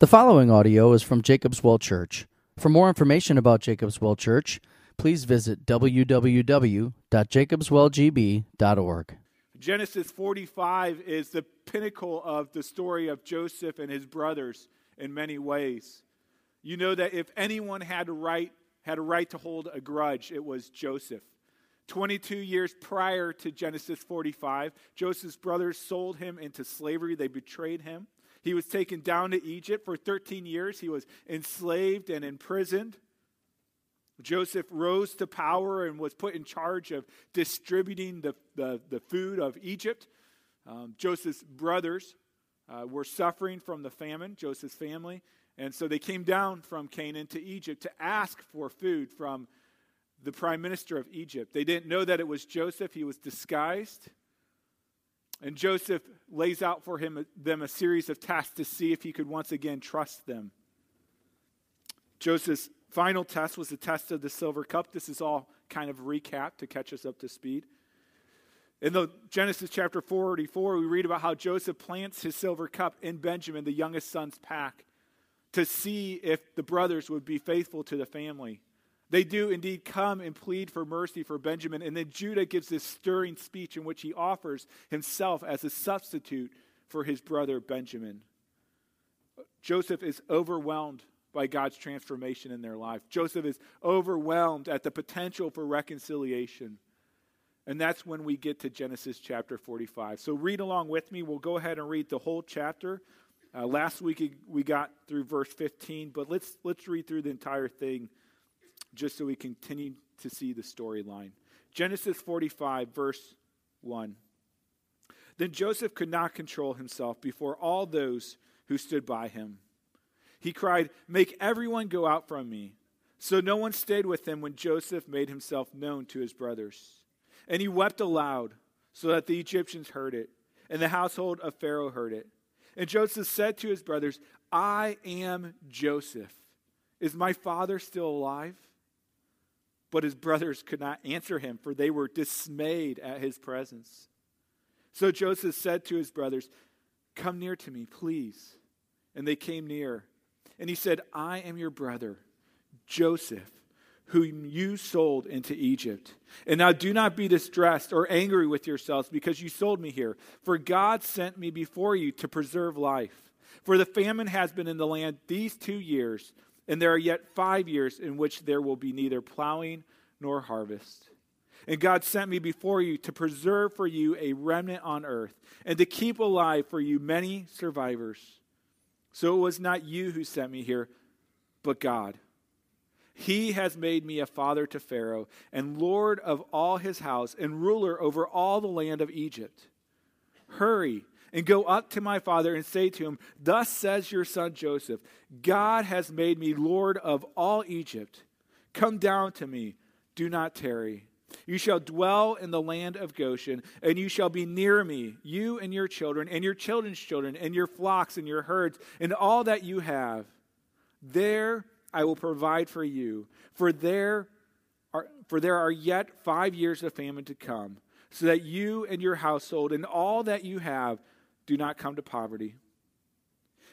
The following audio is from Jacob's Well Church. For more information about Jacob's Well Church, please visit www.jacobswellgb.org. Genesis 45 is the pinnacle of the story of Joseph and his brothers in many ways. You know that if anyone had a right had a right to hold a grudge, it was Joseph. 22 years prior to Genesis 45, Joseph's brothers sold him into slavery. They betrayed him. He was taken down to Egypt for 13 years. He was enslaved and imprisoned. Joseph rose to power and was put in charge of distributing the, the, the food of Egypt. Um, Joseph's brothers uh, were suffering from the famine, Joseph's family, and so they came down from Canaan to Egypt to ask for food from the prime minister of Egypt. They didn't know that it was Joseph, he was disguised. And Joseph lays out for him, them a series of tasks to see if he could once again trust them. Joseph's final test was the test of the silver cup. This is all kind of recap to catch us up to speed. In the Genesis chapter 44, we read about how Joseph plants his silver cup in Benjamin, the youngest son's pack, to see if the brothers would be faithful to the family. They do indeed come and plead for mercy for Benjamin. And then Judah gives this stirring speech in which he offers himself as a substitute for his brother Benjamin. Joseph is overwhelmed by God's transformation in their life. Joseph is overwhelmed at the potential for reconciliation. And that's when we get to Genesis chapter 45. So read along with me. We'll go ahead and read the whole chapter. Uh, last week we got through verse 15, but let's, let's read through the entire thing just so we continue to see the storyline. Genesis 45, verse 1. Then Joseph could not control himself before all those who stood by him. He cried, Make everyone go out from me. So no one stayed with him when Joseph made himself known to his brothers. And he wept aloud, so that the Egyptians heard it, and the household of Pharaoh heard it. And Joseph said to his brothers, I am Joseph. Is my father still alive? But his brothers could not answer him, for they were dismayed at his presence. So Joseph said to his brothers, Come near to me, please. And they came near. And he said, I am your brother, Joseph, whom you sold into Egypt. And now do not be distressed or angry with yourselves because you sold me here. For God sent me before you to preserve life. For the famine has been in the land these two years and there are yet five years in which there will be neither plowing nor harvest. And God sent me before you to preserve for you a remnant on earth, and to keep alive for you many survivors. So it was not you who sent me here, but God. He has made me a father to Pharaoh, and lord of all his house, and ruler over all the land of Egypt. Hurry and go up to my father and say to him, Thus says your son Joseph, God has made me Lord of all Egypt. Come down to me, do not tarry. You shall dwell in the land of Goshen, and you shall be near me, you and your children, and your children's children, and your flocks and your herds, and all that you have. There I will provide for you, for there are, for there are yet five years of famine to come, so that you and your household and all that you have do not come to poverty.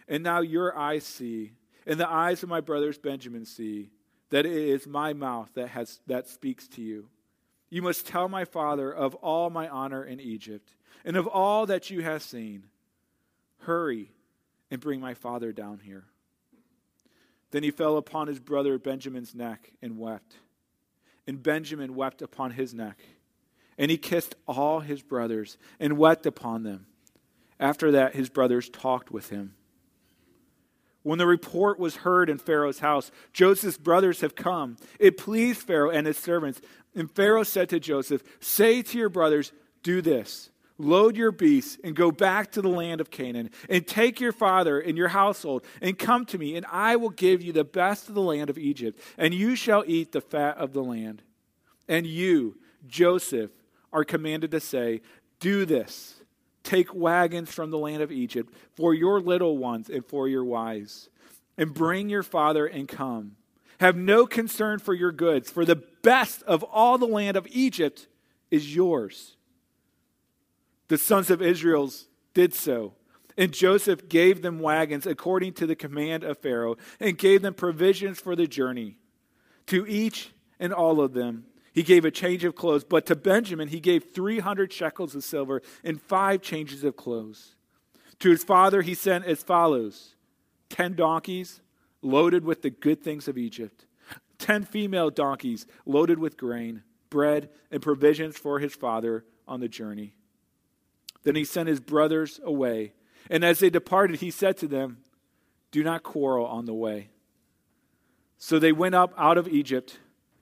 And now your eyes see, and the eyes of my brothers Benjamin see, that it is my mouth that, has, that speaks to you. You must tell my father of all my honor in Egypt, and of all that you have seen. Hurry and bring my father down here. Then he fell upon his brother Benjamin's neck and wept. And Benjamin wept upon his neck. And he kissed all his brothers and wept upon them. After that, his brothers talked with him. When the report was heard in Pharaoh's house, Joseph's brothers have come. It pleased Pharaoh and his servants. And Pharaoh said to Joseph, Say to your brothers, do this load your beasts and go back to the land of Canaan, and take your father and your household, and come to me, and I will give you the best of the land of Egypt, and you shall eat the fat of the land. And you, Joseph, are commanded to say, Do this Take wagons from the land of Egypt for your little ones and for your wives, and bring your father and come. Have no concern for your goods, for the best of all the land of Egypt is yours. The sons of Israel did so. And Joseph gave them wagons according to the command of Pharaoh, and gave them provisions for the journey. To each and all of them, he gave a change of clothes, but to Benjamin, he gave 300 shekels of silver and five changes of clothes. To his father, he sent as follows 10 donkeys loaded with the good things of Egypt, 10 female donkeys loaded with grain, bread, and provisions for his father on the journey. Then he sent his brothers away and as they departed, he said to them, Do not quarrel on the way. So they went up out of Egypt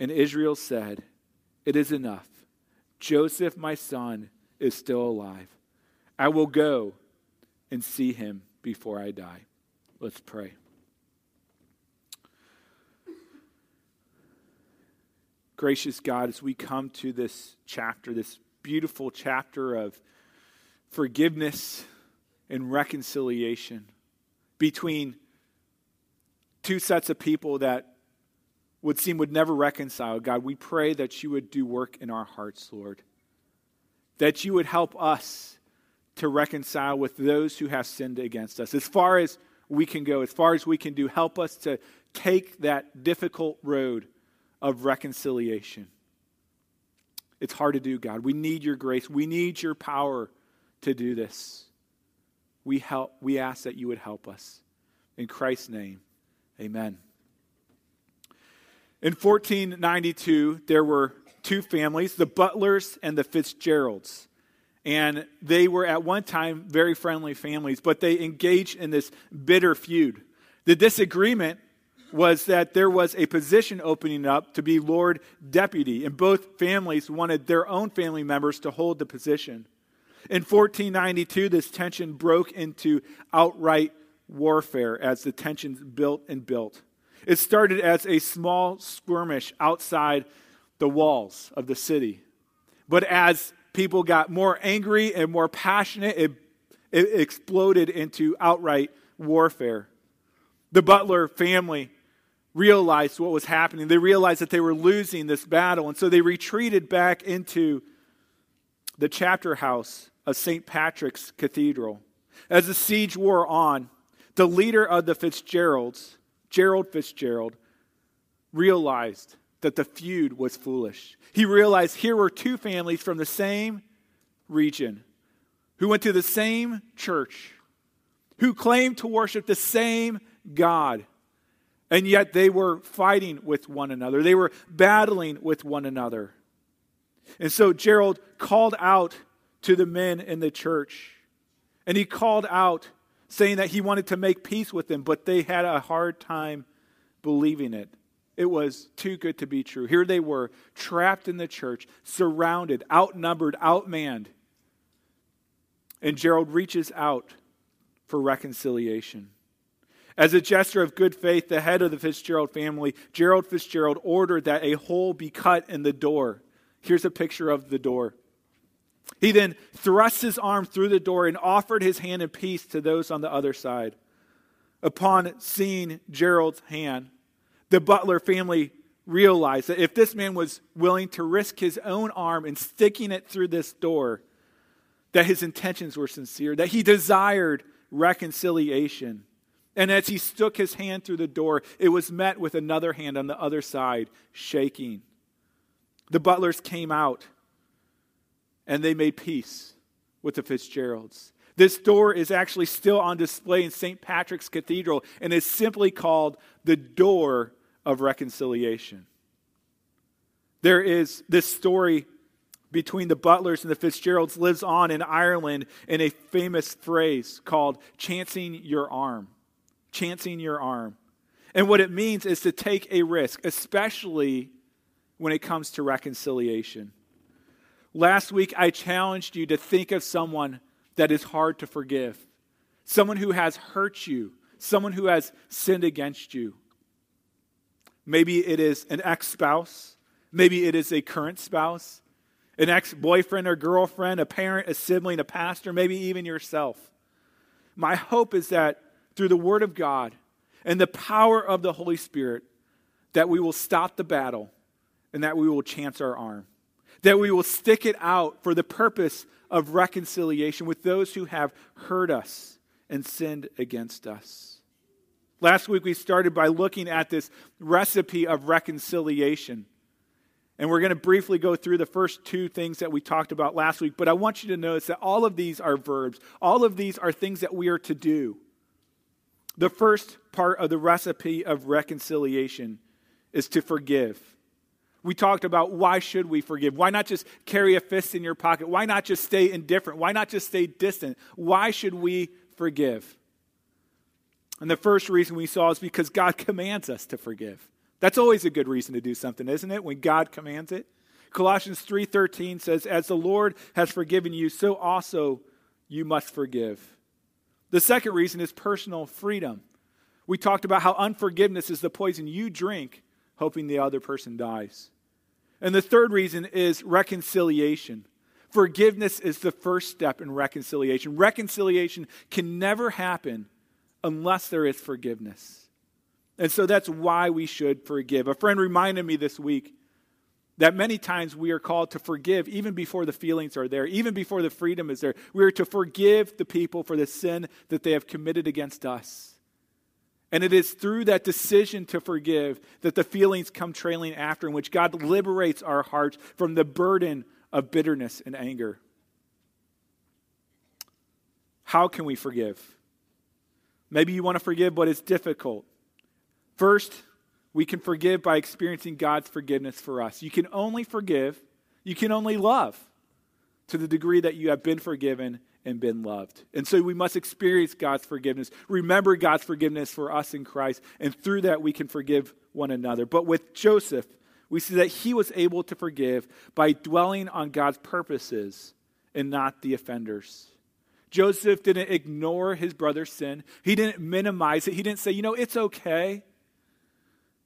And Israel said, It is enough. Joseph, my son, is still alive. I will go and see him before I die. Let's pray. Gracious God, as we come to this chapter, this beautiful chapter of forgiveness and reconciliation between two sets of people that would seem would never reconcile. God, we pray that you would do work in our hearts, Lord. That you would help us to reconcile with those who have sinned against us. As far as we can go, as far as we can do, help us to take that difficult road of reconciliation. It's hard to do, God. We need your grace. We need your power to do this. We, help, we ask that you would help us. In Christ's name, amen. In 1492, there were two families, the Butlers and the Fitzgeralds. And they were at one time very friendly families, but they engaged in this bitter feud. The disagreement was that there was a position opening up to be Lord Deputy, and both families wanted their own family members to hold the position. In 1492, this tension broke into outright warfare as the tensions built and built. It started as a small skirmish outside the walls of the city. But as people got more angry and more passionate, it, it exploded into outright warfare. The Butler family realized what was happening. They realized that they were losing this battle, and so they retreated back into the chapter house of St. Patrick's Cathedral. As the siege wore on, the leader of the Fitzgeralds, Gerald Fitzgerald, realized that the feud was foolish. He realized here were two families from the same region who went to the same church, who claimed to worship the same God, and yet they were fighting with one another. They were battling with one another. And so Gerald called out to the men in the church. And he called out, saying that he wanted to make peace with them, but they had a hard time believing it. It was too good to be true. Here they were, trapped in the church, surrounded, outnumbered, outmanned. And Gerald reaches out for reconciliation. As a gesture of good faith, the head of the Fitzgerald family, Gerald Fitzgerald, ordered that a hole be cut in the door. Here's a picture of the door. He then thrust his arm through the door and offered his hand in peace to those on the other side. Upon seeing Gerald's hand, the Butler family realized that if this man was willing to risk his own arm in sticking it through this door, that his intentions were sincere, that he desired reconciliation. And as he stuck his hand through the door, it was met with another hand on the other side, shaking. The butlers came out and they made peace with the Fitzgeralds. This door is actually still on display in St. Patrick's Cathedral and is simply called the Door of Reconciliation. There is this story between the Butlers and the Fitzgeralds lives on in Ireland in a famous phrase called chancing your arm. Chancing your arm. And what it means is to take a risk, especially when it comes to reconciliation. Last week, I challenged you to think of someone that is hard to forgive. someone who has hurt you, someone who has sinned against you. Maybe it is an ex spouse, maybe it is a current spouse, an ex boyfriend or girlfriend, a parent, a sibling, a pastor, maybe even yourself. My hope is that through the Word of God and the power of the Holy Spirit, that we will stop the battle and that we will chance our arm, that we will stick it out for the purpose of reconciliation with those who have hurt us and sinned against us. Last week we started by looking at this recipe of reconciliation. And we're going to briefly go through the first two things that we talked about last week. But I want you to notice that all of these are verbs, all of these are things that we are to do. The first part of the recipe of reconciliation is to forgive. We talked about why should we forgive? Why not just carry a fist in your pocket? Why not just stay indifferent? Why not just stay distant? Why should we forgive? And the first reason we saw is because God commands us to forgive. That's always a good reason to do something, isn't it? When God commands it. Colossians 3:13 says, "As the Lord has forgiven you, so also you must forgive." The second reason is personal freedom. We talked about how unforgiveness is the poison you drink hoping the other person dies. And the third reason is reconciliation. Forgiveness is the first step in reconciliation. Reconciliation can never happen unless there is forgiveness. And so that's why we should forgive. A friend reminded me this week that many times we are called to forgive even before the feelings are there, even before the freedom is there. We are to forgive the people for the sin that they have committed against us. And it is through that decision to forgive that the feelings come trailing after, in which God liberates our hearts from the burden of bitterness and anger. How can we forgive? Maybe you want to forgive, but it's difficult. First, we can forgive by experiencing God's forgiveness for us. You can only forgive, you can only love to the degree that you have been forgiven and been loved. And so we must experience God's forgiveness, remember God's forgiveness for us in Christ, and through that we can forgive one another. But with Joseph, we see that he was able to forgive by dwelling on God's purposes and not the offenders. Joseph didn't ignore his brother's sin. He didn't minimize it. He didn't say, you know, it's okay.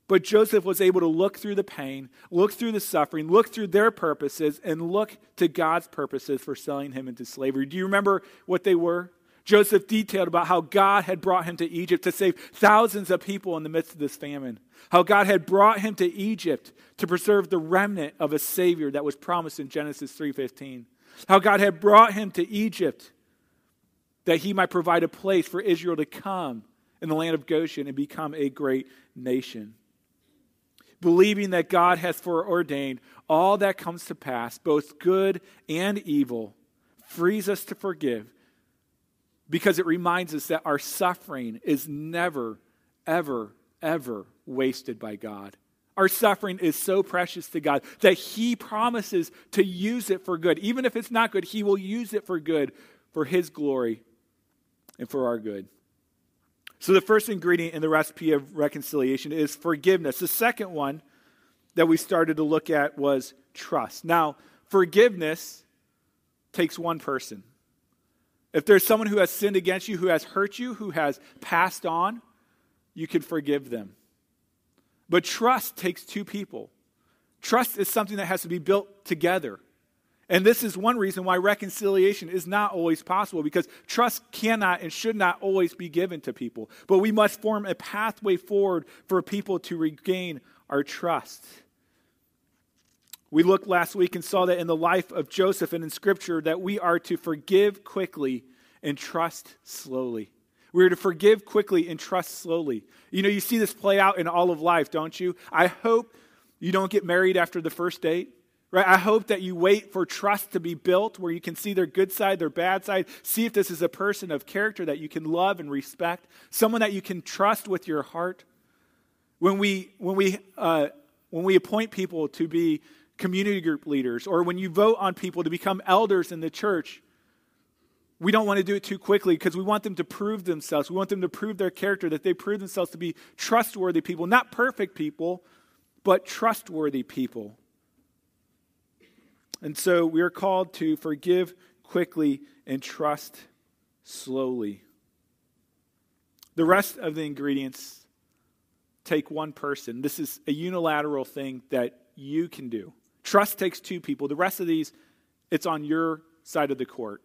But Joseph was able to look through the pain, look through the suffering, look through their purposes, and look to God's purposes for selling him into slavery. Do you remember what they were? Joseph detailed about how God had brought him to Egypt to save thousands of people in the midst of this famine. How God had brought him to Egypt to preserve the remnant of a savior that was promised in Genesis 3:15. How God had brought him to Egypt that he might provide a place for Israel to come in the land of Goshen and become a great nation believing that God has foreordained all that comes to pass, both good and evil, frees us to forgive because it reminds us that our suffering is never, ever, ever wasted by God. Our suffering is so precious to God that He promises to use it for good. Even if it's not good, He will use it for good, for His glory, and for our good. So, the first ingredient in the recipe of reconciliation is forgiveness. The second one that we started to look at was trust. Now, forgiveness takes one person. If there's someone who has sinned against you, who has hurt you, who has passed on, you can forgive them. But trust takes two people. Trust is something that has to be built together. And this is one reason why reconciliation is not always possible because trust cannot and should not always be given to people. But we must form a pathway forward for people to regain our trust. We looked last week and saw that in the life of Joseph and in Scripture that we are to forgive quickly and trust slowly. We are to forgive quickly and trust slowly. You know, you see this play out in all of life, don't you? I hope you don't get married after the first date. Right? I hope that you wait for trust to be built where you can see their good side, their bad side, see if this is a person of character that you can love and respect, someone that you can trust with your heart. When we, when we, uh, when we appoint people to be community group leaders or when you vote on people to become elders in the church, we don't want to do it too quickly because we want them to prove themselves. We want them to prove their character, that they prove themselves to be trustworthy people, not perfect people, but trustworthy people. And so we are called to forgive quickly and trust slowly. The rest of the ingredients take one person. This is a unilateral thing that you can do. Trust takes two people. The rest of these, it's on your side of the court.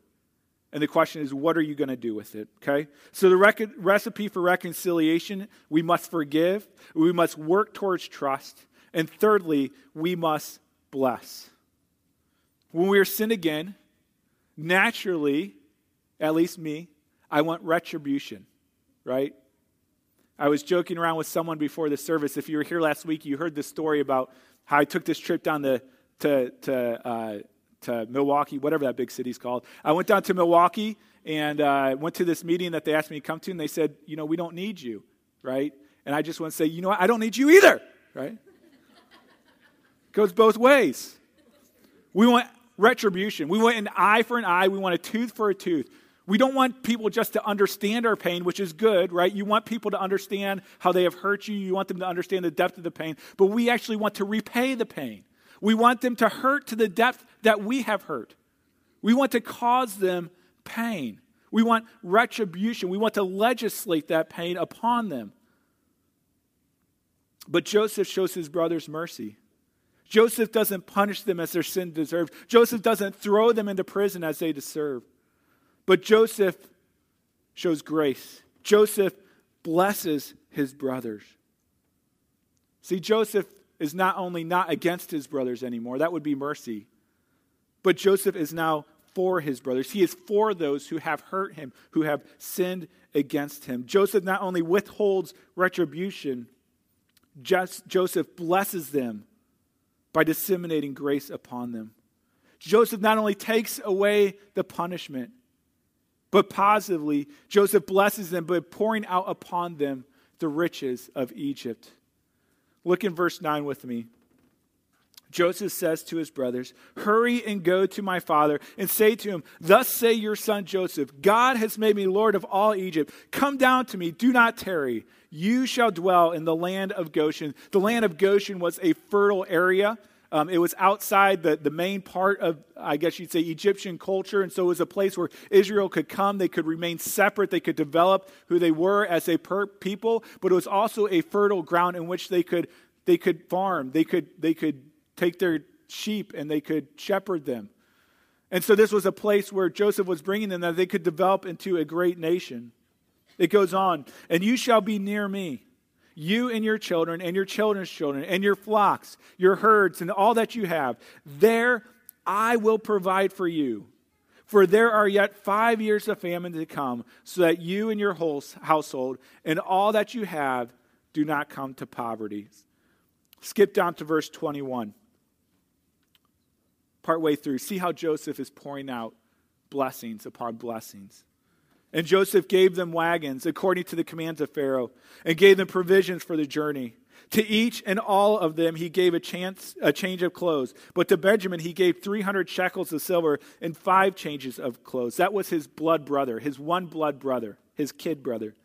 And the question is, what are you going to do with it? Okay? So, the rec- recipe for reconciliation we must forgive, we must work towards trust, and thirdly, we must bless. When we are sin again, naturally, at least me, I want retribution, right? I was joking around with someone before the service. If you were here last week, you heard the story about how I took this trip down the, to, to uh, to Milwaukee, whatever that big city's called. I went down to Milwaukee and uh, went to this meeting that they asked me to come to, and they said, you know, we don't need you, right? And I just want to say, you know what? I don't need you either, right? Goes both ways. We want retribution. We want an eye for an eye. We want a tooth for a tooth. We don't want people just to understand our pain, which is good, right? You want people to understand how they have hurt you. You want them to understand the depth of the pain. But we actually want to repay the pain. We want them to hurt to the depth that we have hurt. We want to cause them pain. We want retribution. We want to legislate that pain upon them. But Joseph shows his brothers mercy. Joseph doesn't punish them as their sin deserves. Joseph doesn't throw them into prison as they deserve. But Joseph shows grace. Joseph blesses his brothers. See, Joseph is not only not against his brothers anymore, that would be mercy, but Joseph is now for his brothers. He is for those who have hurt him, who have sinned against him. Joseph not only withholds retribution, just, Joseph blesses them by disseminating grace upon them. Joseph not only takes away the punishment, but positively, Joseph blesses them by pouring out upon them the riches of Egypt. Look in verse 9 with me. Joseph says to his brothers, Hurry and go to my father and say to him, Thus say your son Joseph, God has made me Lord of all Egypt. Come down to me, do not tarry. You shall dwell in the land of Goshen. The land of Goshen was a fertile area. Um, it was outside the, the main part of, I guess you'd say, Egyptian culture. And so it was a place where Israel could come. They could remain separate. They could develop who they were as a per- people. But it was also a fertile ground in which they could, they could farm. They could, they could take their sheep and they could shepherd them. And so this was a place where Joseph was bringing them that they could develop into a great nation. It goes on, and you shall be near me, you and your children, and your children's children, and your flocks, your herds, and all that you have. There I will provide for you. For there are yet five years of famine to come, so that you and your whole household and all that you have do not come to poverty. Skip down to verse 21 partway through, see how Joseph is pouring out blessings upon blessings. And Joseph gave them wagons according to the commands of Pharaoh and gave them provisions for the journey. To each and all of them he gave a, chance, a change of clothes. But to Benjamin he gave 300 shekels of silver and five changes of clothes. That was his blood brother, his one blood brother, his kid brother.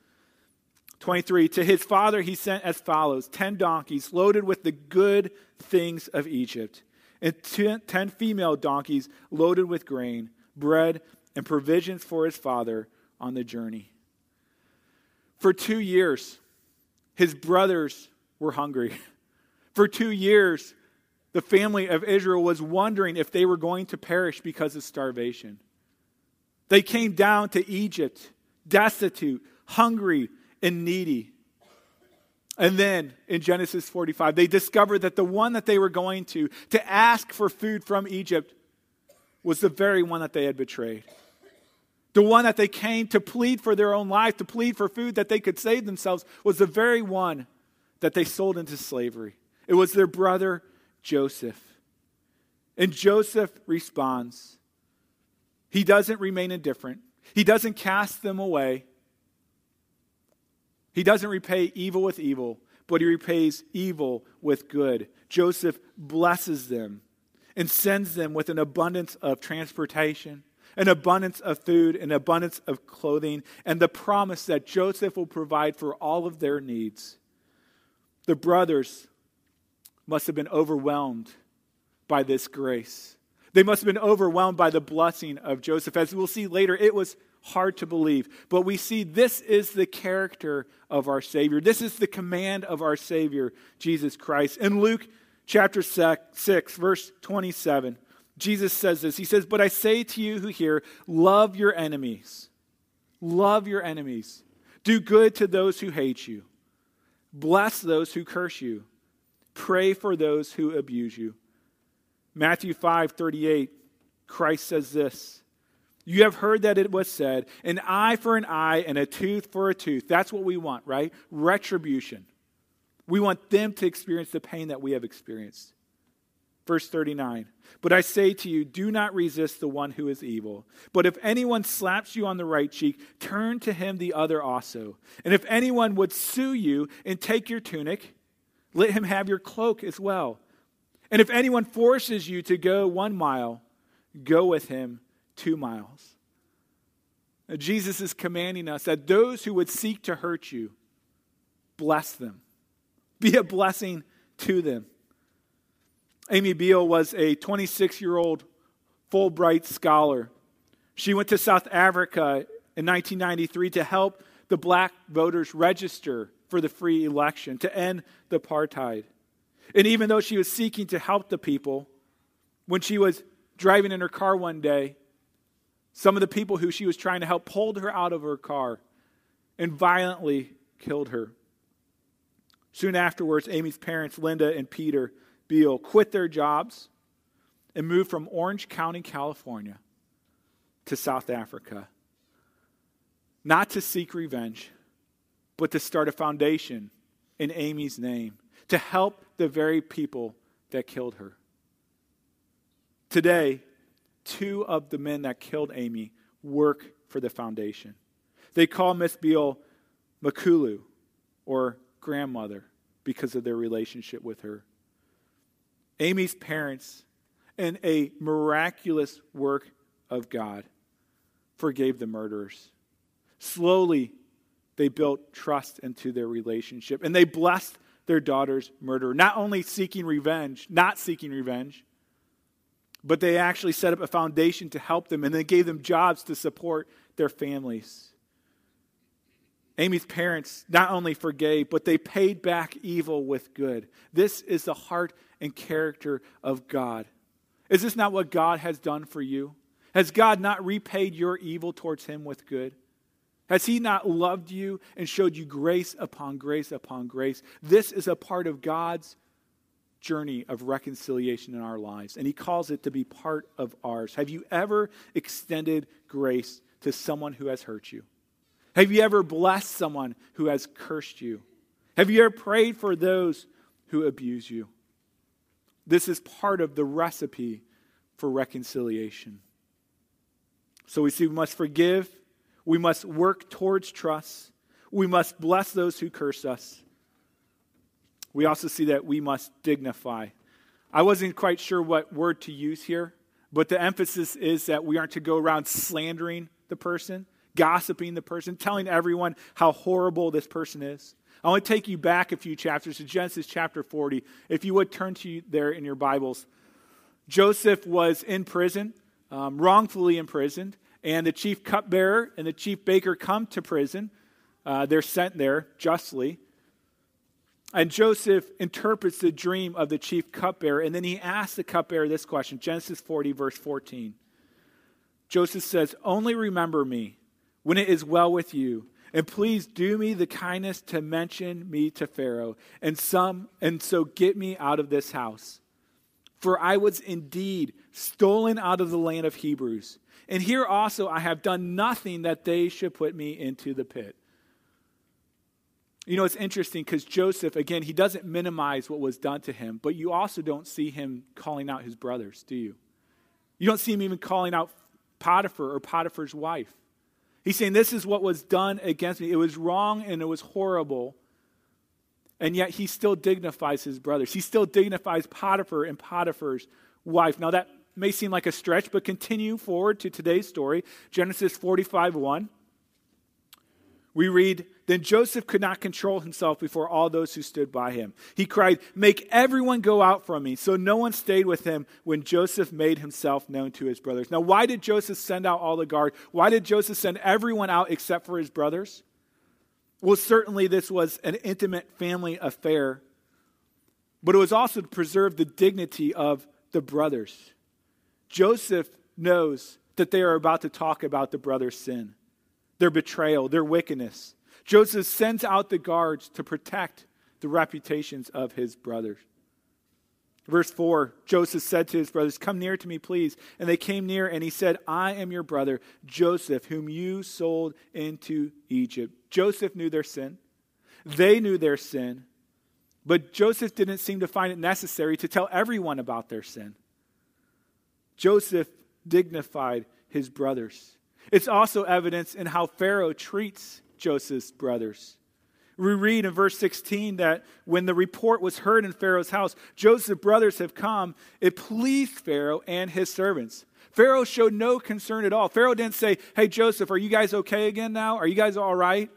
23. To his father he sent as follows 10 donkeys loaded with the good things of Egypt and ten, ten female donkeys loaded with grain, bread, and provisions for his father on the journey. For two years, his brothers were hungry. For two years, the family of Israel was wondering if they were going to perish because of starvation. They came down to Egypt, destitute, hungry, and needy. And then in Genesis 45, they discovered that the one that they were going to, to ask for food from Egypt, was the very one that they had betrayed. The one that they came to plead for their own life, to plead for food that they could save themselves, was the very one that they sold into slavery. It was their brother Joseph. And Joseph responds. He doesn't remain indifferent, he doesn't cast them away. He doesn't repay evil with evil, but he repays evil with good. Joseph blesses them and sends them with an abundance of transportation, an abundance of food, an abundance of clothing, and the promise that Joseph will provide for all of their needs. The brothers must have been overwhelmed by this grace. They must have been overwhelmed by the blessing of Joseph. As we'll see later, it was hard to believe. But we see this is the character of our Savior. This is the command of our Savior, Jesus Christ. In Luke chapter 6, verse 27, Jesus says this He says, But I say to you who hear, love your enemies. Love your enemies. Do good to those who hate you. Bless those who curse you. Pray for those who abuse you. Matthew 5 38, Christ says this You have heard that it was said, an eye for an eye and a tooth for a tooth. That's what we want, right? Retribution. We want them to experience the pain that we have experienced. Verse 39 But I say to you, do not resist the one who is evil. But if anyone slaps you on the right cheek, turn to him the other also. And if anyone would sue you and take your tunic, let him have your cloak as well. And if anyone forces you to go one mile, go with him two miles. Jesus is commanding us that those who would seek to hurt you, bless them. Be a blessing to them. Amy Biehl was a 26 year old Fulbright scholar. She went to South Africa in 1993 to help the black voters register for the free election, to end the apartheid. And even though she was seeking to help the people, when she was driving in her car one day, some of the people who she was trying to help pulled her out of her car and violently killed her. Soon afterwards, Amy's parents, Linda and Peter, Biehl quit their jobs and moved from Orange County, California to South Africa. Not to seek revenge, but to start a foundation in Amy's name to help the very people that killed her. Today, two of the men that killed Amy work for the foundation. They call Miss Biehl Makulu, or grandmother, because of their relationship with her. Amy's parents, in a miraculous work of God, forgave the murderers. Slowly, they built trust into their relationship and they blessed their daughter's murderer. Not only seeking revenge, not seeking revenge, but they actually set up a foundation to help them and they gave them jobs to support their families. Amy's parents not only forgave, but they paid back evil with good. This is the heart and character of God. Is this not what God has done for you? Has God not repaid your evil towards him with good? Has he not loved you and showed you grace upon grace upon grace? This is a part of God's journey of reconciliation in our lives, and he calls it to be part of ours. Have you ever extended grace to someone who has hurt you? Have you ever blessed someone who has cursed you? Have you ever prayed for those who abuse you? This is part of the recipe for reconciliation. So we see we must forgive, we must work towards trust, we must bless those who curse us. We also see that we must dignify. I wasn't quite sure what word to use here, but the emphasis is that we aren't to go around slandering the person gossiping the person, telling everyone how horrible this person is. I want to take you back a few chapters to Genesis chapter 40. If you would turn to there in your Bibles. Joseph was in prison, um, wrongfully imprisoned, and the chief cupbearer and the chief baker come to prison. Uh, they're sent there justly. And Joseph interprets the dream of the chief cupbearer, and then he asks the cupbearer this question Genesis 40, verse 14. Joseph says, Only remember me when it is well with you. And please do me the kindness to mention me to Pharaoh, and some and so get me out of this house. For I was indeed stolen out of the land of Hebrews. And here also I have done nothing that they should put me into the pit. You know, it's interesting because Joseph, again, he doesn't minimize what was done to him, but you also don't see him calling out his brothers, do you? You don't see him even calling out Potiphar or Potiphar's wife. He's saying, This is what was done against me. It was wrong and it was horrible. And yet he still dignifies his brothers. He still dignifies Potiphar and Potiphar's wife. Now, that may seem like a stretch, but continue forward to today's story Genesis 45 1. We read, Then Joseph could not control himself before all those who stood by him. He cried, Make everyone go out from me. So no one stayed with him when Joseph made himself known to his brothers. Now, why did Joseph send out all the guard? Why did Joseph send everyone out except for his brothers? Well, certainly this was an intimate family affair, but it was also to preserve the dignity of the brothers. Joseph knows that they are about to talk about the brothers' sin their betrayal, their wickedness. Joseph sends out the guards to protect the reputations of his brothers. Verse 4 Joseph said to his brothers, Come near to me, please. And they came near, and he said, I am your brother, Joseph, whom you sold into Egypt. Joseph knew their sin. They knew their sin. But Joseph didn't seem to find it necessary to tell everyone about their sin. Joseph dignified his brothers. It's also evidence in how Pharaoh treats Joseph's brothers. We read in verse 16 that when the report was heard in Pharaoh's house, Joseph's brothers have come, it pleased Pharaoh and his servants. Pharaoh showed no concern at all. Pharaoh didn't say, Hey, Joseph, are you guys okay again now? Are you guys all right?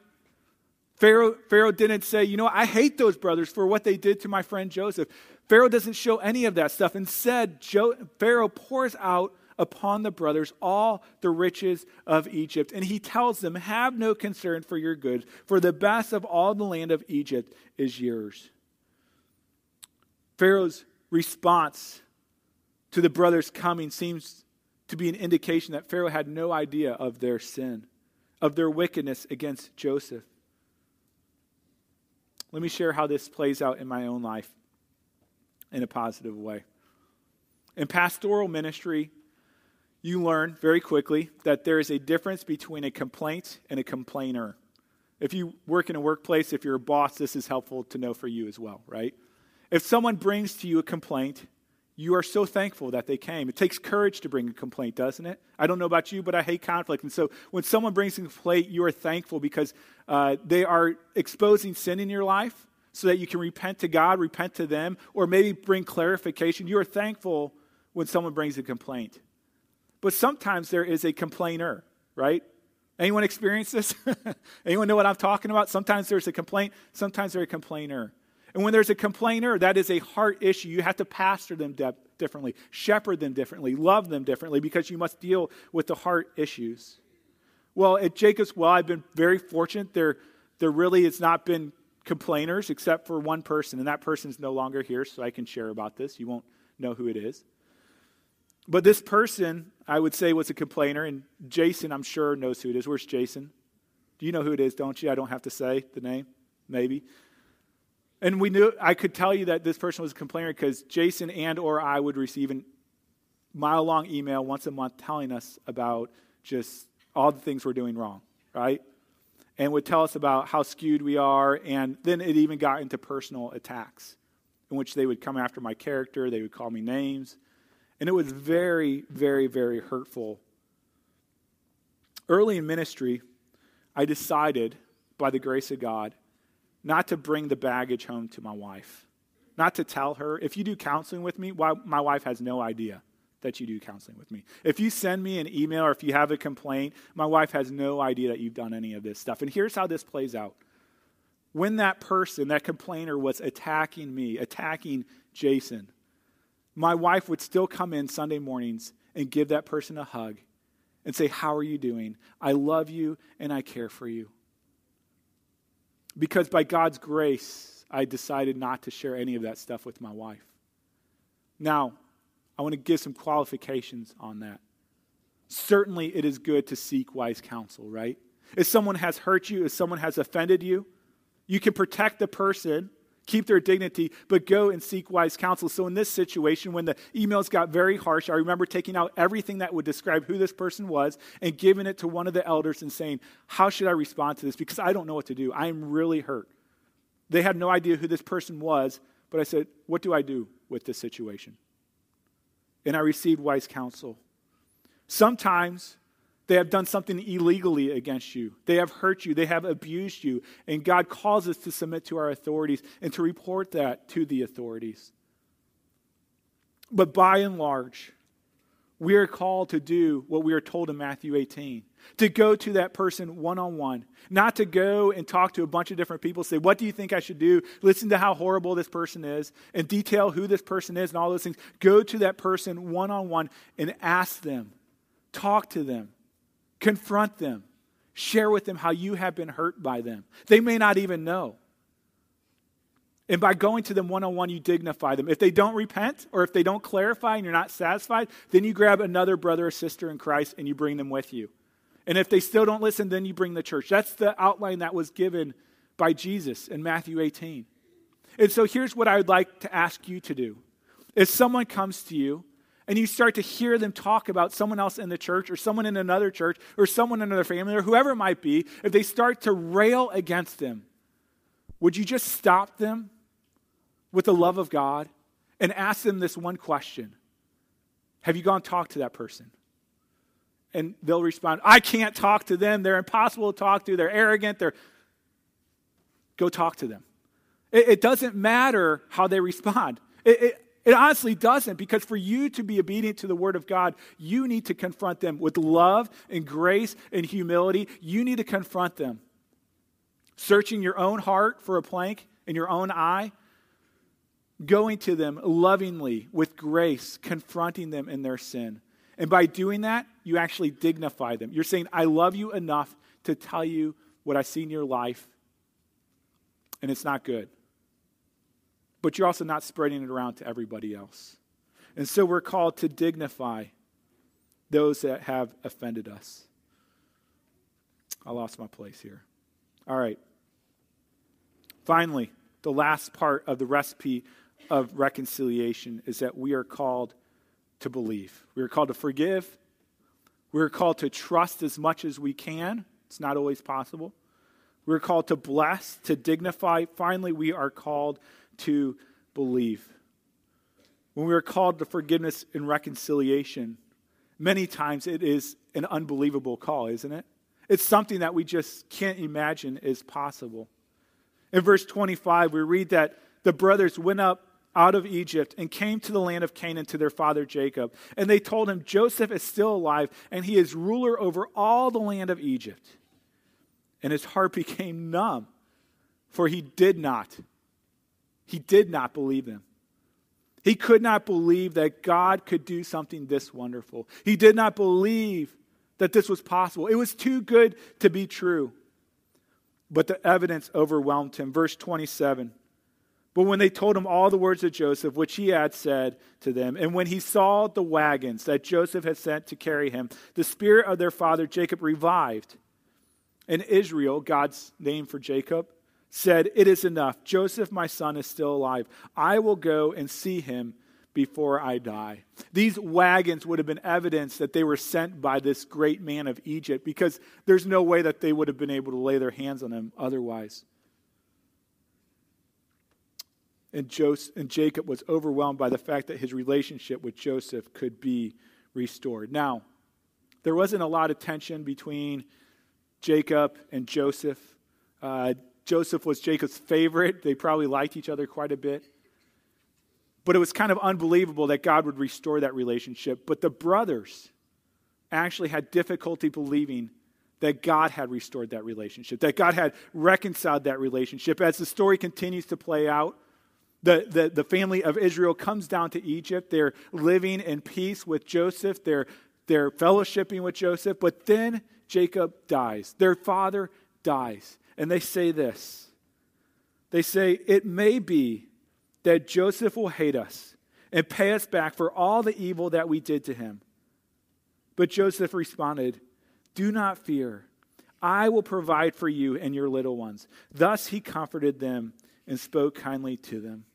Pharaoh, Pharaoh didn't say, You know, I hate those brothers for what they did to my friend Joseph. Pharaoh doesn't show any of that stuff. Instead, Pharaoh pours out upon the brothers all the riches of Egypt. And he tells them, Have no concern for your goods, for the best of all the land of Egypt is yours. Pharaoh's response to the brothers' coming seems to be an indication that Pharaoh had no idea of their sin, of their wickedness against Joseph. Let me share how this plays out in my own life in a positive way. In pastoral ministry, you learn very quickly that there is a difference between a complaint and a complainer. If you work in a workplace, if you're a boss, this is helpful to know for you as well, right? If someone brings to you a complaint, you are so thankful that they came. It takes courage to bring a complaint, doesn't it? I don't know about you, but I hate conflict. And so when someone brings a complaint, you are thankful because uh, they are exposing sin in your life so that you can repent to God, repent to them, or maybe bring clarification. You are thankful when someone brings a complaint. But sometimes there is a complainer, right? Anyone experience this? Anyone know what I'm talking about? Sometimes there's a complaint, sometimes there's a complainer. And when there's a complainer, that is a heart issue. You have to pastor them de- differently, shepherd them differently, love them differently because you must deal with the heart issues. Well, at Jacob's Well, I've been very fortunate. There, there really has not been complainers except for one person, and that person is no longer here, so I can share about this. You won't know who it is. But this person, I would say, was a complainer, and Jason, I'm sure, knows who it is. Where's Jason? Do you know who it is, don't you? I don't have to say the name, maybe. And we knew I could tell you that this person was a complainer because Jason and or I would receive a mile long email once a month telling us about just all the things we're doing wrong, right? And would tell us about how skewed we are, and then it even got into personal attacks in which they would come after my character, they would call me names. And it was very, very, very hurtful. Early in ministry, I decided, by the grace of God, not to bring the baggage home to my wife. Not to tell her, if you do counseling with me, my wife has no idea that you do counseling with me. If you send me an email or if you have a complaint, my wife has no idea that you've done any of this stuff. And here's how this plays out. When that person, that complainer, was attacking me, attacking Jason, my wife would still come in Sunday mornings and give that person a hug and say, How are you doing? I love you and I care for you. Because by God's grace, I decided not to share any of that stuff with my wife. Now, I want to give some qualifications on that. Certainly, it is good to seek wise counsel, right? If someone has hurt you, if someone has offended you, you can protect the person keep their dignity, but go and seek wise counsel. So, in this situation, when the emails got very harsh, I remember taking out everything that would describe who this person was and giving it to one of the elders and saying, How should I respond to this? Because I don't know what to do. I am really hurt. They had no idea who this person was, but I said, What do I do with this situation? And I received wise counsel. Sometimes they have done something illegally against you. They have hurt you. They have abused you. And God calls us to submit to our authorities and to report that to the authorities. But by and large, we are called to do what we are told in Matthew 18 to go to that person one on one, not to go and talk to a bunch of different people, say, What do you think I should do? Listen to how horrible this person is, and detail who this person is and all those things. Go to that person one on one and ask them, talk to them, confront them, share with them how you have been hurt by them. They may not even know. And by going to them one on one, you dignify them. If they don't repent or if they don't clarify and you're not satisfied, then you grab another brother or sister in Christ and you bring them with you. And if they still don't listen, then you bring the church. That's the outline that was given by Jesus in Matthew 18. And so here's what I would like to ask you to do. If someone comes to you and you start to hear them talk about someone else in the church or someone in another church or someone in another family or whoever it might be, if they start to rail against them, would you just stop them with the love of God and ask them this one question Have you gone talk to that person? And they'll respond, I can't talk to them. They're impossible to talk to. They're arrogant. They're. Go talk to them. It, it doesn't matter how they respond. It, it, it honestly doesn't, because for you to be obedient to the Word of God, you need to confront them with love and grace and humility. You need to confront them. Searching your own heart for a plank in your own eye going to them lovingly with grace, confronting them in their sin. And by doing that, you actually dignify them. You're saying, I love you enough to tell you what I see in your life, and it's not good. But you're also not spreading it around to everybody else. And so we're called to dignify those that have offended us. I lost my place here. All right. Finally, the last part of the recipe of reconciliation is that we are called to believe. We are called to forgive. We are called to trust as much as we can. It's not always possible. We're called to bless, to dignify. Finally, we are called to believe. When we are called to forgiveness and reconciliation, many times it is an unbelievable call, isn't it? It's something that we just can't imagine is possible. In verse 25, we read that the brothers went up out of Egypt and came to the land of Canaan to their father Jacob. And they told him, Joseph is still alive, and he is ruler over all the land of Egypt. And his heart became numb, for he did not. He did not believe them. He could not believe that God could do something this wonderful. He did not believe that this was possible. It was too good to be true. But the evidence overwhelmed him. Verse 27. But when they told him all the words of Joseph, which he had said to them, and when he saw the wagons that Joseph had sent to carry him, the spirit of their father Jacob revived. And Israel, God's name for Jacob, said, It is enough. Joseph, my son, is still alive. I will go and see him before I die. These wagons would have been evidence that they were sent by this great man of Egypt because there's no way that they would have been able to lay their hands on him otherwise. And, Joseph, and Jacob was overwhelmed by the fact that his relationship with Joseph could be restored. Now, there wasn't a lot of tension between Jacob and Joseph. Uh, Joseph was Jacob's favorite. They probably liked each other quite a bit. But it was kind of unbelievable that God would restore that relationship. But the brothers actually had difficulty believing that God had restored that relationship, that God had reconciled that relationship. As the story continues to play out, the, the, the family of Israel comes down to Egypt. They're living in peace with Joseph. They're, they're fellowshipping with Joseph. But then Jacob dies. Their father dies. And they say this They say, It may be that Joseph will hate us and pay us back for all the evil that we did to him. But Joseph responded, Do not fear. I will provide for you and your little ones. Thus he comforted them and spoke kindly to them.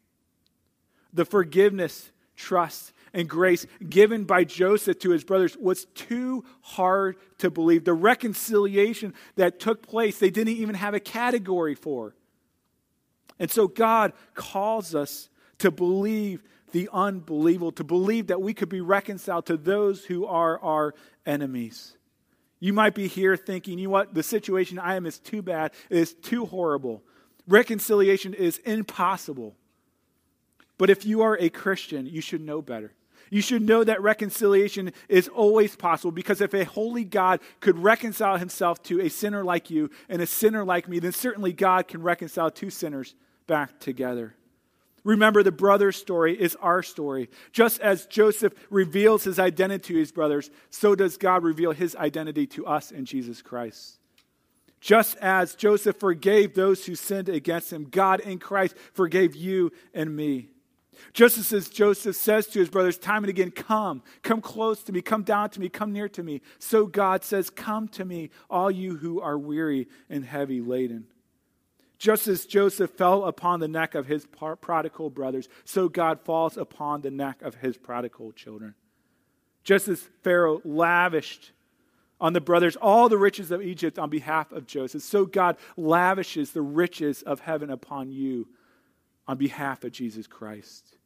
The forgiveness, trust, and grace given by Joseph to his brothers was too hard to believe. The reconciliation that took place, they didn't even have a category for. And so God calls us to believe the unbelievable, to believe that we could be reconciled to those who are our enemies. You might be here thinking, you know what, the situation I am is too bad, it is too horrible. Reconciliation is impossible. But if you are a Christian, you should know better. You should know that reconciliation is always possible because if a holy God could reconcile himself to a sinner like you and a sinner like me, then certainly God can reconcile two sinners back together. Remember, the brother's story is our story. Just as Joseph reveals his identity to his brothers, so does God reveal his identity to us in Jesus Christ. Just as Joseph forgave those who sinned against him, God in Christ forgave you and me. Just as Joseph says to his brothers time and again, Come, come close to me, come down to me, come near to me. So God says, Come to me, all you who are weary and heavy laden. Just as Joseph fell upon the neck of his prodigal brothers, so God falls upon the neck of his prodigal children. Just as Pharaoh lavished on the brothers all the riches of Egypt on behalf of Joseph, so God lavishes the riches of heaven upon you on behalf of Jesus Christ.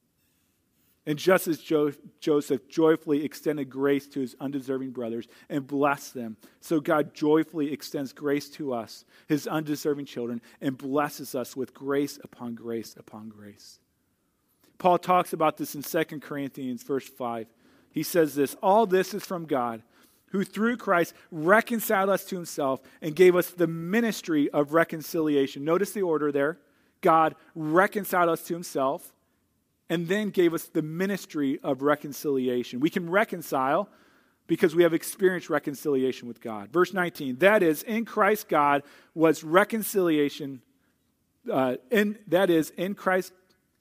And just as jo- Joseph joyfully extended grace to his undeserving brothers and blessed them, so God joyfully extends grace to us, his undeserving children, and blesses us with grace upon grace upon grace. Paul talks about this in 2 Corinthians, verse 5. He says this All this is from God, who through Christ reconciled us to himself and gave us the ministry of reconciliation. Notice the order there. God reconciled us to himself and then gave us the ministry of reconciliation. We can reconcile because we have experienced reconciliation with God. Verse 19, that is, in Christ, God was reconciliation. Uh, in, that is, in Christ,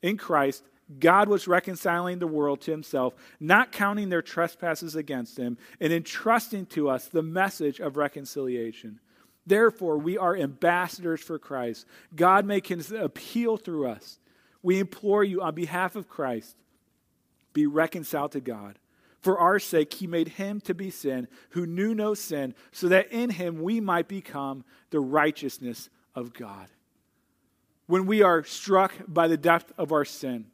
in Christ, God was reconciling the world to himself, not counting their trespasses against him, and entrusting to us the message of reconciliation. Therefore, we are ambassadors for Christ. God may His appeal through us. We implore you on behalf of Christ, be reconciled to God. For our sake, he made him to be sin who knew no sin, so that in him we might become the righteousness of God. When we are struck by the depth of our sin,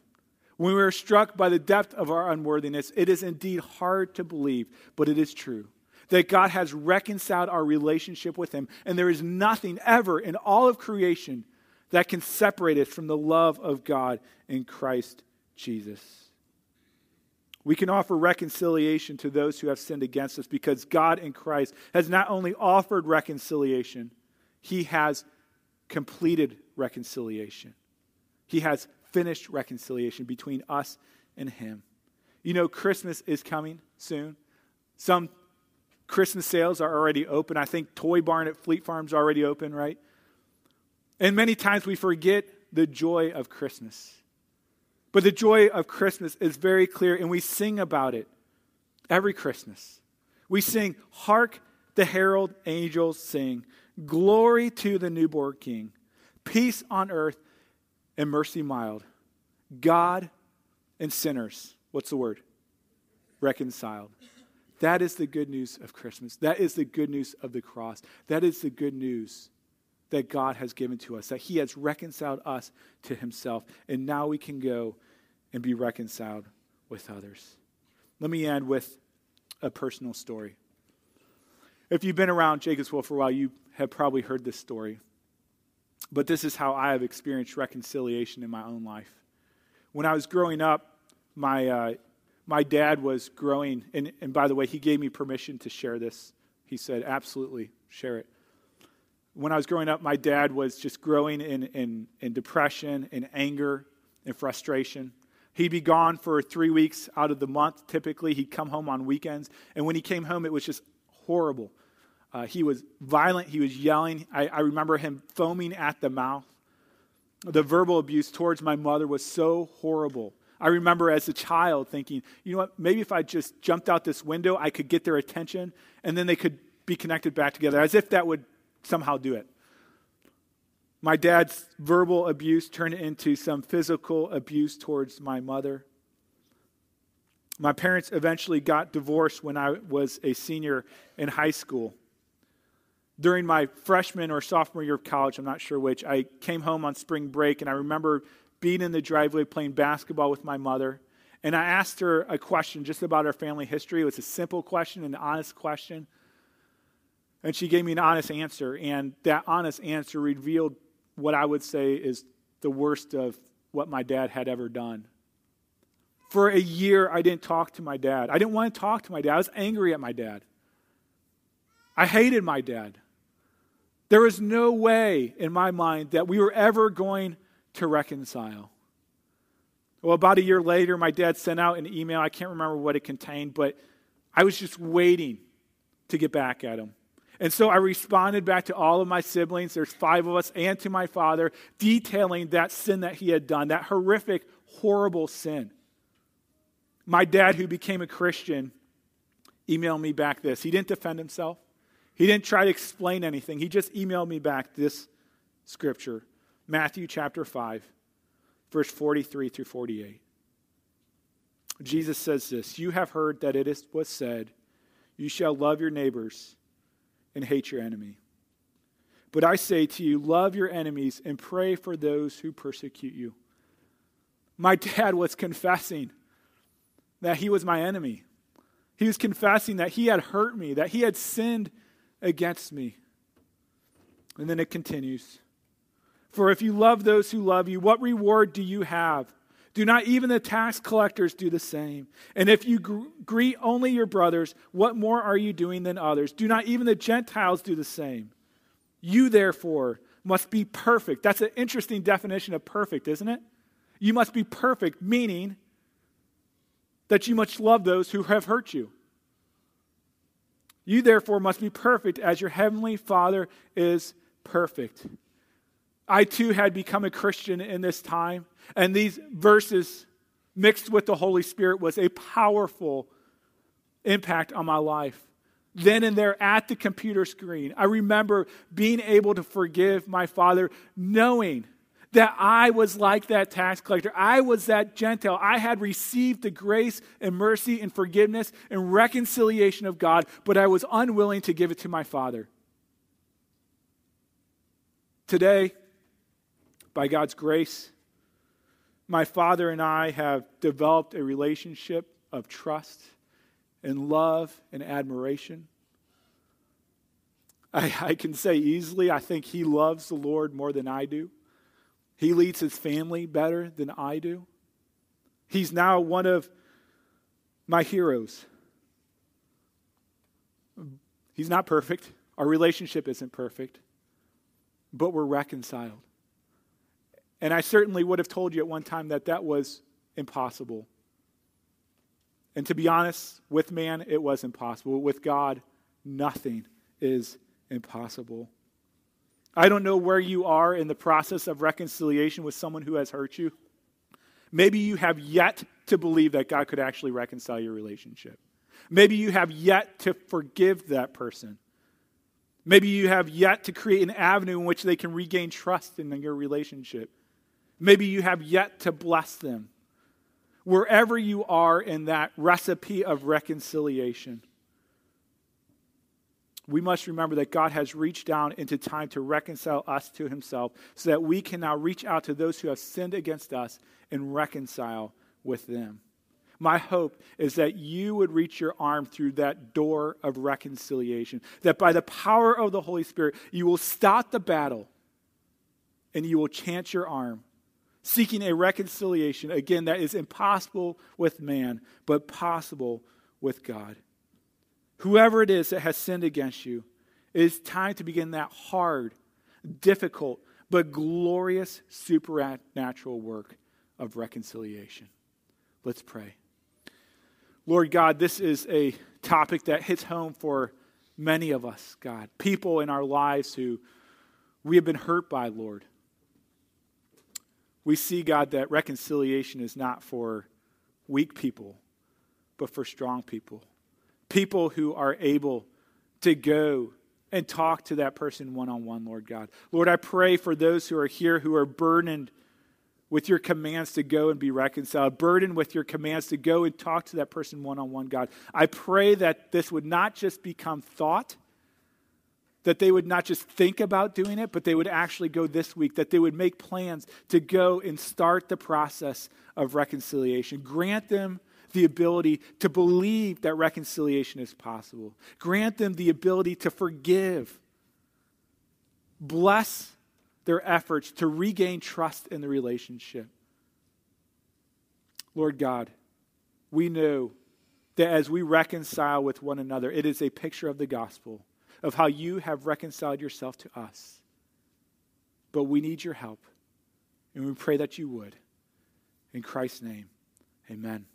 when we are struck by the depth of our unworthiness, it is indeed hard to believe, but it is true that God has reconciled our relationship with Him, and there is nothing ever in all of creation that can separate us from the love of God in Christ Jesus. We can offer reconciliation to those who have sinned against us because God in Christ has not only offered reconciliation, He has completed reconciliation. He has finished reconciliation between us and Him. You know, Christmas is coming soon. Some Christmas sales are already open. I think Toy Barn at Fleet Farm's already open, right? And many times we forget the joy of Christmas. But the joy of Christmas is very clear, and we sing about it every Christmas. We sing, Hark the herald angels sing, Glory to the newborn King, peace on earth and mercy mild. God and sinners, what's the word? Reconciled. That is the good news of Christmas. That is the good news of the cross. That is the good news that God has given to us, that He has reconciled us to Himself. And now we can go and be reconciled with others. Let me end with a personal story. If you've been around Jacobsville for a while, you have probably heard this story. But this is how I have experienced reconciliation in my own life. When I was growing up, my, uh, my dad was growing, and, and by the way, he gave me permission to share this. He said, absolutely, share it when I was growing up, my dad was just growing in, in, in depression, in anger, and frustration. He'd be gone for three weeks out of the month, typically. He'd come home on weekends. And when he came home, it was just horrible. Uh, he was violent, he was yelling. I, I remember him foaming at the mouth. The verbal abuse towards my mother was so horrible. I remember as a child thinking, you know what, maybe if I just jumped out this window, I could get their attention and then they could be connected back together, as if that would somehow do it. My dad's verbal abuse turned into some physical abuse towards my mother. My parents eventually got divorced when I was a senior in high school. During my freshman or sophomore year of college, I'm not sure which, I came home on spring break and I remember being in the driveway playing basketball with my mother. And I asked her a question just about our family history. It was a simple question, an honest question. And she gave me an honest answer, and that honest answer revealed what I would say is the worst of what my dad had ever done. For a year, I didn't talk to my dad. I didn't want to talk to my dad. I was angry at my dad. I hated my dad. There was no way in my mind that we were ever going to reconcile. Well, about a year later, my dad sent out an email. I can't remember what it contained, but I was just waiting to get back at him. And so I responded back to all of my siblings, there's five of us, and to my father, detailing that sin that he had done, that horrific, horrible sin. My dad, who became a Christian, emailed me back this. He didn't defend himself, he didn't try to explain anything. He just emailed me back this scripture Matthew chapter 5, verse 43 through 48. Jesus says this You have heard that it was said, You shall love your neighbors and hate your enemy. But I say to you, love your enemies and pray for those who persecute you. My dad was confessing that he was my enemy. He was confessing that he had hurt me, that he had sinned against me. And then it continues For if you love those who love you, what reward do you have? Do not even the tax collectors do the same? And if you gr- greet only your brothers, what more are you doing than others? Do not even the Gentiles do the same? You, therefore, must be perfect. That's an interesting definition of perfect, isn't it? You must be perfect, meaning that you must love those who have hurt you. You, therefore, must be perfect as your heavenly Father is perfect. I too had become a Christian in this time, and these verses mixed with the Holy Spirit was a powerful impact on my life. Then and there at the computer screen, I remember being able to forgive my father, knowing that I was like that tax collector. I was that Gentile. I had received the grace and mercy and forgiveness and reconciliation of God, but I was unwilling to give it to my father. Today, by God's grace, my father and I have developed a relationship of trust and love and admiration. I, I, can say easily, I think he loves the Lord more than I do. He leads his family better than I do. He's now one of my heroes. He's not perfect. Our relationship isn't perfect, but we're reconciled. And I certainly would have told you at one time that that was impossible. And to be honest, with man, it was impossible. With God, nothing is impossible. I don't know where you are in the process of reconciliation with someone who has hurt you. Maybe you have yet to believe that God could actually reconcile your relationship. Maybe you have yet to forgive that person. Maybe you have yet to create an avenue in which they can regain trust in your relationship. Maybe you have yet to bless them. Wherever you are in that recipe of reconciliation, we must remember that God has reached down into time to reconcile us to himself so that we can now reach out to those who have sinned against us and reconcile with them. My hope is that you would reach your arm through that door of reconciliation, that by the power of the Holy Spirit, you will stop the battle and you will chance your arm seeking a reconciliation, again, that is impossible with man, but possible with God. Whoever it is that has sinned against you, it is time to begin that hard, difficult, but glorious supernatural work of reconciliation. Let's pray. Lord God, this is a topic that hits home for many of us, God. People in our lives who we have been hurt by, Lord we see, God, that reconciliation is not for weak people, but for strong people. People who are able to go and talk to that person one on one, Lord God. Lord, I pray for those who are here who are burdened with your commands to go and be reconciled, burdened with your commands to go and talk to that person one on one, God. I pray that this would not just become thought, that they would not just think about doing it, but they would actually go this week, that they would make plans to go and start the process of reconciliation. Grant them the ability to believe that reconciliation is possible, grant them the ability to forgive. Bless their efforts to regain trust in the relationship. Lord God, we know that as we reconcile with one another, it is a picture of the gospel, of how you have reconciled yourself to us. But we need your help, and we pray that you would. In Christ's name, amen.